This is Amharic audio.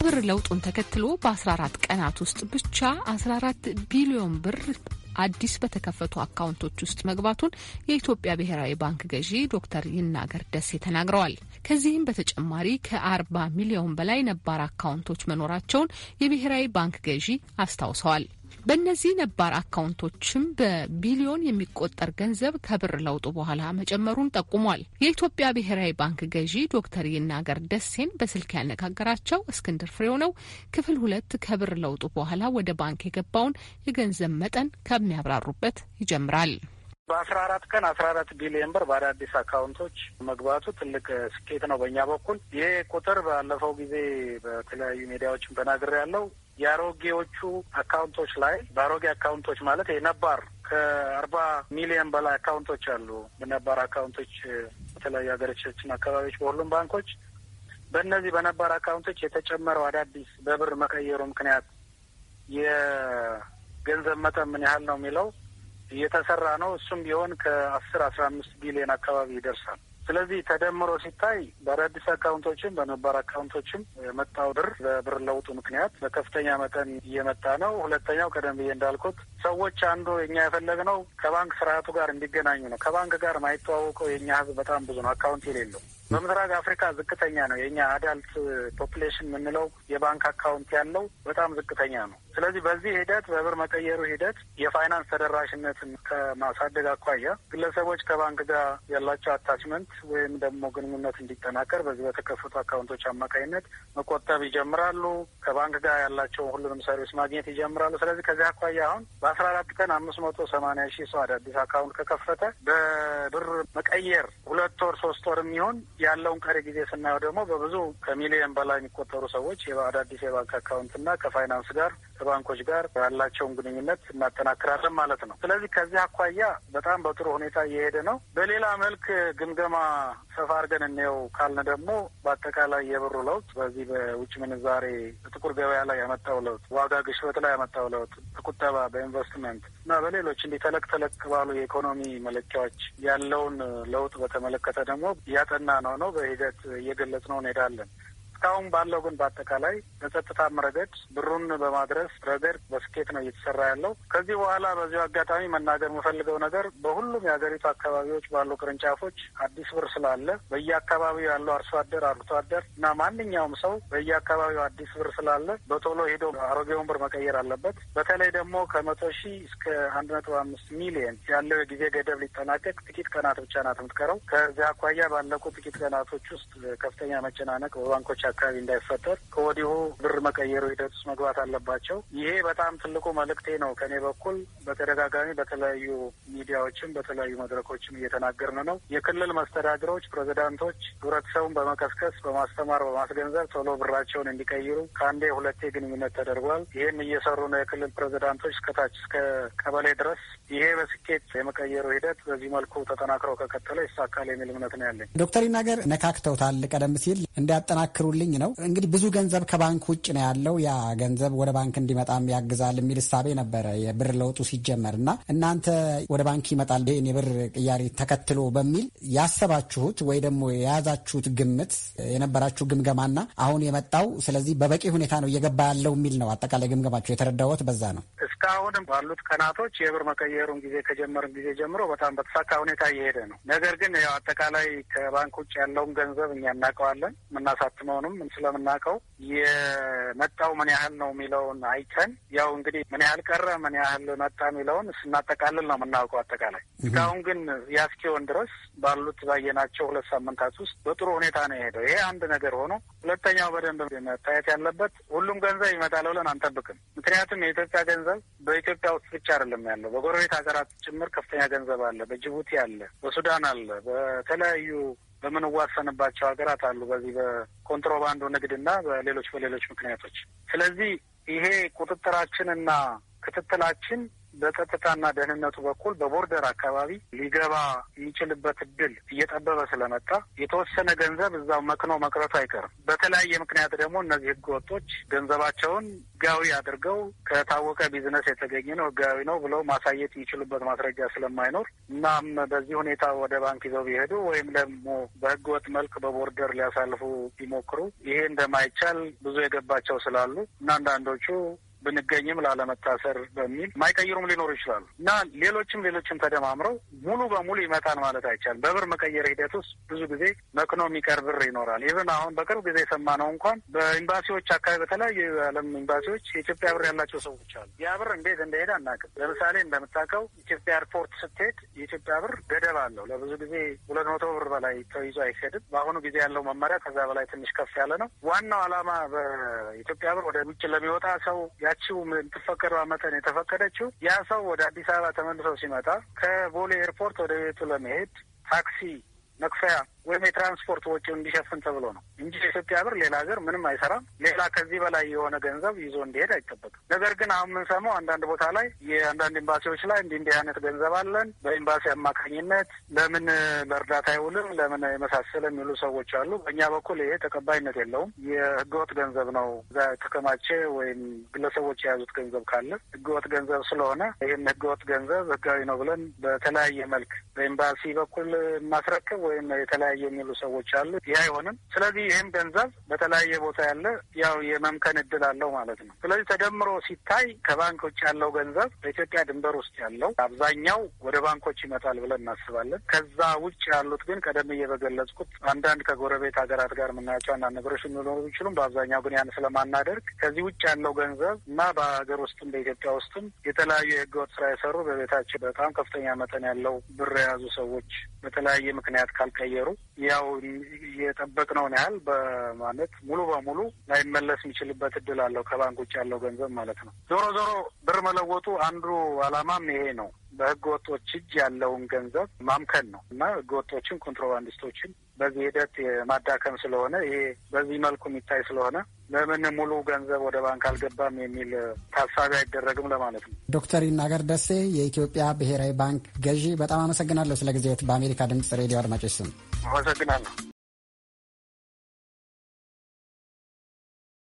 ብር ለውጡን ተከትሎ በ14 ቀናት ውስጥ ብቻ 14 ቢሊዮን ብር አዲስ በተከፈቱ አካውንቶች ውስጥ መግባቱን የኢትዮጵያ ብሔራዊ ባንክ ገዢ ዶክተር ይናገር ደሴ ተናግረዋል። ከዚህም በተጨማሪ ከ40 ሚሊዮን በላይ ነባር አካውንቶች መኖራቸውን የብሔራዊ ባንክ ገዢ አስታውሰዋል። በእነዚህ ነባር አካውንቶችም በቢሊዮን የሚቆጠር ገንዘብ ከብር ለውጡ በኋላ መጨመሩን ጠቁሟል። የኢትዮጵያ ብሔራዊ ባንክ ገዢ ዶክተር ይናገር ደሴን በስልክ ያነጋገራቸው እስክንድር ፍሬው ነው። ክፍል ሁለት ከብር ለውጡ በኋላ ወደ ባንክ የገባውን የገንዘብ መጠን ከሚያብራሩበት ይጀምራል። በአስራ አራት ቀን አስራ አራት ቢሊዮን ብር በአዳዲስ አካውንቶች መግባቱ ትልቅ ስኬት ነው በእኛ በኩል። ይሄ ቁጥር ባለፈው ጊዜ በተለያዩ ሚዲያዎችም ተናግሬ ያለው የአሮጌዎቹ አካውንቶች ላይ በአሮጌ አካውንቶች ማለት የነባር ከአርባ ሚሊዮን በላይ አካውንቶች አሉ። በነባር አካውንቶች በተለያዩ ሀገሮቻችን አካባቢዎች በሁሉም ባንኮች በእነዚህ በነባር አካውንቶች የተጨመረው አዳዲስ በብር መቀየሩ ምክንያት የገንዘብ መጠን ምን ያህል ነው የሚለው እየተሰራ ነው። እሱም ቢሆን ከአስር አስራ አምስት ቢሊዮን አካባቢ ይደርሳል። ስለዚህ ተደምሮ ሲታይ በአዳዲስ አካውንቶችም በነባር አካውንቶችም የመጣው ብር በብር ለውጡ ምክንያት በከፍተኛ መጠን እየመጣ ነው። ሁለተኛው ቀደም ብዬ እንዳልኩት ሰዎች አንዱ የኛ የፈለግነው ከባንክ ስርዓቱ ጋር እንዲገናኙ ነው። ከባንክ ጋር ማይተዋወቀው የእኛ ህዝብ በጣም ብዙ ነው፣ አካውንት የሌለው በምስራቅ አፍሪካ ዝቅተኛ ነው። የእኛ adult population የምንለው የባንክ አካውንት ያለው በጣም ዝቅተኛ ነው። ስለዚህ በዚህ ሂደት በብር መቀየሩ ሂደት የፋይናንስ ተደራሽነትን ከማሳደግ አኳያ ግለሰቦች ከባንክ ጋር ያላቸው attachment ወይም ደግሞ ግንኙነት እንዲጠናከር በዚህ በተከፈቱ አካውንቶች አማካኝነት መቆጠብ ይጀምራሉ። ከባንክ ጋር ያላቸውን ሁሉንም service ማግኘት ይጀምራሉ። ስለዚህ ከዚህ አኳያ አሁን በአስራ አራት ቀን አምስት መቶ ሰማንያ ሺህ ሰው አዳዲስ አካውንት ከከፈተ በብር መቀየር ሁለት ወር ሶስት ወር የሚሆን ያለውን ቀሪ ጊዜ ስናየው ደግሞ በብዙ ከሚሊዮን በላይ የሚቆጠሩ ሰዎች አዳዲስ የባንክ አካውንትና ከፋይናንስ ጋር ከባንኮች ጋር ያላቸውን ግንኙነት እናጠናክራለን ማለት ነው። ስለዚህ ከዚህ አኳያ በጣም በጥሩ ሁኔታ እየሄደ ነው። በሌላ መልክ ግምገማ ሰፋ አድርገን እንየው ካልን ደግሞ በአጠቃላይ የብሩ ለውጥ በዚህ በውጭ ምንዛሬ በጥቁር ገበያ ላይ ያመጣው ለውጥ፣ ዋጋ ግሽበት ላይ ያመጣው ለውጥ፣ በቁጠባ በኢንቨስትመንት እና በሌሎች እንዲህ ተለቅ ተለቅ ባሉ የኢኮኖሚ መለኪያዎች ያለውን ለውጥ በተመለከተ ደግሞ እያጠና ነው ነው በሂደት እየገለጽ ነው እንሄዳለን። እስካሁን ባለው ግን በአጠቃላይ በጸጥታም ረገድ ብሩን በማድረስ ረገድ በስኬት ነው እየተሰራ ያለው። ከዚህ በኋላ በዚሁ አጋጣሚ መናገር የምፈልገው ነገር በሁሉም የሀገሪቱ አካባቢዎች ባሉ ቅርንጫፎች አዲስ ብር ስላለ በየአካባቢው ያለው አርሶ አደር፣ አርብቶ አደር እና ማንኛውም ሰው በየአካባቢው አዲስ ብር ስላለ በቶሎ ሄዶ አሮጌውን ብር መቀየር አለበት። በተለይ ደግሞ ከመቶ ሺህ እስከ አንድ ነጥብ አምስት ሚሊየን ያለው የጊዜ ገደብ ሊጠናቀቅ ጥቂት ቀናት ብቻ ናት የምትቀረው። ከዚህ አኳያ ባለቁ ጥቂት ቀናቶች ውስጥ ከፍተኛ መጨናነቅ በባንኮች አካባቢ እንዳይፈጠር ከወዲሁ ብር መቀየሩ ሂደት ውስጥ መግባት አለባቸው። ይሄ በጣም ትልቁ መልእክቴ ነው ከኔ በኩል በተደጋጋሚ በተለያዩ ሚዲያዎችም በተለያዩ መድረኮችም እየተናገርን ነው። የክልል መስተዳድሮች፣ ፕሬዚዳንቶች ህብረተሰቡን በመቀስቀስ በማስተማር በማስገንዘብ ቶሎ ብራቸውን እንዲቀይሩ ከአንዴ ሁለቴ ግንኙነት ተደርጓል። ይህን እየሰሩ ነው የክልል ፕሬዚዳንቶች እስከታች እስከ ቀበሌ ድረስ። ይሄ በስኬት የመቀየሩ ሂደት በዚህ መልኩ ተጠናክረው ከቀጠለ ይሳካል የሚል እምነት ነው ያለኝ። ዶክተር ይናገር ነካክተውታል። ቀደም ሲል እንዲያጠናክሩልኝ ነው እንግዲህ ብዙ ገንዘብ ከባንክ ውጭ ነው ያለው። ያ ገንዘብ ወደ ባንክ እንዲመጣም ያግዛል የሚል እሳቤ ነበረ የብር ለውጡ ሲጀመር እና እናንተ ወደ ባንክ ይመጣል ይህን የብር ቅያሬ ተከትሎ በሚል ያሰባችሁት ወይ ደግሞ የያዛችሁት ግምት የነበራችሁ ግምገማና አሁን የመጣው ስለዚህ በበቂ ሁኔታ ነው እየገባ ያለው የሚል ነው አጠቃላይ ግምገማችሁ የተረዳሁት በዛ ነው። እስካሁንም ባሉት ቀናቶች የብር መቀየሩን ጊዜ ከጀመርን ጊዜ ጀምሮ በጣም በተሳካ ሁኔታ እየሄደ ነው። ነገር ግን ያው አጠቃላይ ከባንክ ውጭ ያለውን ገንዘብ እኛ እናውቀዋለን የምናሳትመውንም ስለምናውቀው የመጣው ምን ያህል ነው የሚለውን አይተን ያው እንግዲህ ምን ያህል ቀረ ምን ያህል መጣ የሚለውን ስናጠቃልል ነው የምናውቀው። አጠቃላይ እስካሁን ግን ያስኪውን ድረስ ባሉት ባየናቸው ሁለት ሳምንታት ውስጥ በጥሩ ሁኔታ ነው የሄደው። ይሄ አንድ ነገር ሆኖ፣ ሁለተኛው በደንብ መታየት ያለበት ሁሉም ገንዘብ ይመጣል ብለን አንጠብቅም። ምክንያቱም የኢትዮጵያ ገንዘብ በኢትዮጵያ ውስጥ ብቻ አይደለም ያለው፣ በጎረቤት ሀገራት ጭምር ከፍተኛ ገንዘብ አለ። በጅቡቲ አለ፣ በሱዳን አለ፣ በተለያዩ በምንዋሰንባቸው ሀገራት አሉ። በዚህ በኮንትሮባንዱ ንግድና በሌሎች በሌሎች ምክንያቶች። ስለዚህ ይሄ ቁጥጥራችንና ክትትላችን በጸጥታና ደህንነቱ በኩል በቦርደር አካባቢ ሊገባ የሚችልበት እድል እየጠበበ ስለመጣ የተወሰነ ገንዘብ እዛው መክኖ መቅረቱ አይቀርም። በተለያየ ምክንያት ደግሞ እነዚህ ህገ ወጦች ገንዘባቸውን ህጋዊ አድርገው ከታወቀ ቢዝነስ የተገኘ ነው ህጋዊ ነው ብለው ማሳየት የሚችሉበት ማስረጃ ስለማይኖር እናም በዚህ ሁኔታ ወደ ባንክ ይዘው ቢሄዱ ወይም ደግሞ በህገ ወጥ መልክ በ border ሊያሳልፉ ቢሞክሩ ይሄ እንደማይቻል ብዙ የገባቸው ስላሉ እና አንዳንዶቹ ብንገኝም ላለመታሰር በሚል ማይቀይሩም ሊኖሩ ይችላሉ እና ሌሎችም ሌሎችም ተደማምረው ሙሉ በሙሉ ይመጣል ማለት አይቻልም። በብር መቀየር ሂደት ውስጥ ብዙ ጊዜ መክኖ የሚቀር ብር ይኖራል። ይህን አሁን በቅርብ ጊዜ የሰማነው እንኳን በኤምባሲዎች አካባቢ በተለያዩ የዓለም ኤምባሲዎች የኢትዮጵያ ብር ያላቸው ሰዎች አሉ። ያ ብር እንዴት እንደሄደ አናውቅም። ለምሳሌ እንደምታውቀው ኢትዮጵያ ኤርፖርት ስትሄድ የኢትዮጵያ ብር ገደብ አለው። ለብዙ ጊዜ ሁለት መቶ ብር በላይ ተይዞ አይሄድም። በአሁኑ ጊዜ ያለው መመሪያ ከዛ በላይ ትንሽ ከፍ ያለ ነው። ዋናው ዓላማ በኢትዮጵያ ብር ወደ ውጭ ለሚወጣ ሰው ያቺው የምትፈቀደው መጠን የተፈቀደችው ያ ሰው ወደ አዲስ አበባ ተመልሶ ሲመጣ ከቦሌ ኤርፖርት ወደ ቤቱ ለመሄድ ታክሲ መክፈያ ወይም የትራንስፖርት ወጪውን እንዲሸፍን ተብሎ ነው እንጂ የኢትዮጵያ ብር ሌላ ሀገር ምንም አይሰራም። ሌላ ከዚህ በላይ የሆነ ገንዘብ ይዞ እንዲሄድ አይጠበቅም። ነገር ግን አሁን የምንሰማው አንዳንድ ቦታ ላይ የአንዳንድ ኤምባሲዎች ላይ እንዲህ እንዲህ አይነት ገንዘብ አለን በኤምባሲ አማካኝነት ለምን ለእርዳታ አይውልም ለምን የመሳሰለ የሚሉ ሰዎች አሉ። በእኛ በኩል ይሄ ተቀባይነት የለውም። የህገወጥ ገንዘብ ነው እዛ የተከማቸ ወይም ግለሰቦች የያዙት ገንዘብ ካለ ህገወጥ ገንዘብ ስለሆነ ይህን ህገወጥ ገንዘብ ህጋዊ ነው ብለን በተለያየ መልክ በኤምባሲ በኩል እናስረክብ ወይም የተለያየ የሚሉ ሰዎች አሉ። ይህ አይሆንም። ስለዚህ ይህም ገንዘብ በተለያየ ቦታ ያለ ያው የመምከን እድል አለው ማለት ነው። ስለዚህ ተደምሮ ሲታይ ከባንክ ውጭ ያለው ገንዘብ በኢትዮጵያ ድንበር ውስጥ ያለው አብዛኛው ወደ ባንኮች ይመጣል ብለን እናስባለን። ከዛ ውጭ ያሉት ግን ቀደም ብዬ በገለጽኩት አንዳንድ ከጎረቤት ሀገራት ጋር የምናያቸው አንዳንድ ነገሮች ሊኖሩ ቢችሉም በአብዛኛው ግን ያን ስለማናደርግ ከዚህ ውጭ ያለው ገንዘብ እና በሀገር ውስጥም በኢትዮጵያ ውስጥም የተለያዩ የህገወጥ ስራ የሰሩ በቤታቸው በጣም ከፍተኛ መጠን ያለው ብር የያዙ ሰዎች በተለያየ ምክንያት ካልቀየሩ ያው የጠበቅነውን ያህል በማለት ሙሉ በሙሉ ላይመለስ የሚችልበት እድል አለው ከባንክ ውጭ ያለው ገንዘብ ማለት ነው። ዞሮ ዞሮ ብር መለወጡ አንዱ አላማም ይሄ ነው። በህገ ወጦች እጅ ያለውን ገንዘብ ማምከን ነው እና ህገ ወጦችን ኮንትሮባንዲስቶችን በዚህ ሂደት የማዳከም ስለሆነ ይሄ በዚህ መልኩ የሚታይ ስለሆነ ለምን ሙሉ ገንዘብ ወደ ባንክ አልገባም የሚል ታሳቢ አይደረግም ለማለት ነው። ዶክተር ይናገር ደሴ የኢትዮጵያ ብሔራዊ ባንክ ገዢ፣ በጣም አመሰግናለሁ ስለ ጊዜዎት። በአሜሪካ ድምጽ ሬዲዮ አድማጮች ስም አመሰግናለሁ።